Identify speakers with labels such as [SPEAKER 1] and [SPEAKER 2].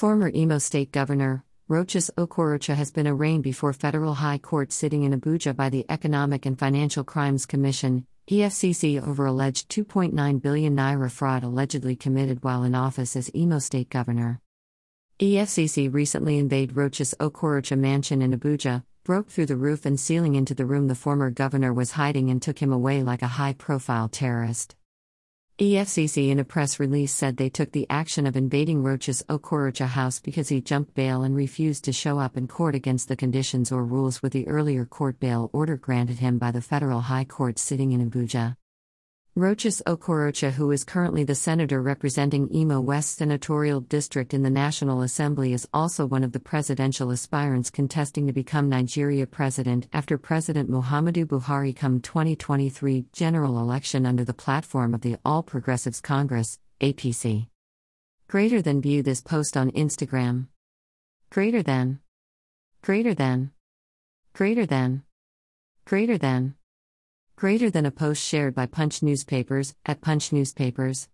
[SPEAKER 1] Former Imo State Governor, Rochas Okorocha has been arraigned before federal high court sitting in Abuja by the Economic and Financial Crimes Commission, EFCC over alleged 2.9 billion naira fraud allegedly committed while in office as Imo State Governor. EFCC recently invaded Rochas Okorocha mansion in Abuja, broke through the roof and ceiling into the room the former governor was hiding and took him away like a high profile terrorist. EFCC in a press release said they took the action of invading Rochas Okorocha house because he jumped bail and refused to show up in court against the conditions or rules with the earlier court bail order granted him by the federal high court sitting in Abuja. Rochas Okorocha, who is currently the senator representing Imo West Senatorial District in the National Assembly, is also one of the presidential aspirants contesting to become Nigeria president after President Muhammadu Buhari come 2023 general election under the platform of the All Progressives Congress, APC. Greater than view this post on Instagram. Greater than. Greater than. Greater than. Greater than greater than a post shared by Punch Newspapers at Punch Newspapers.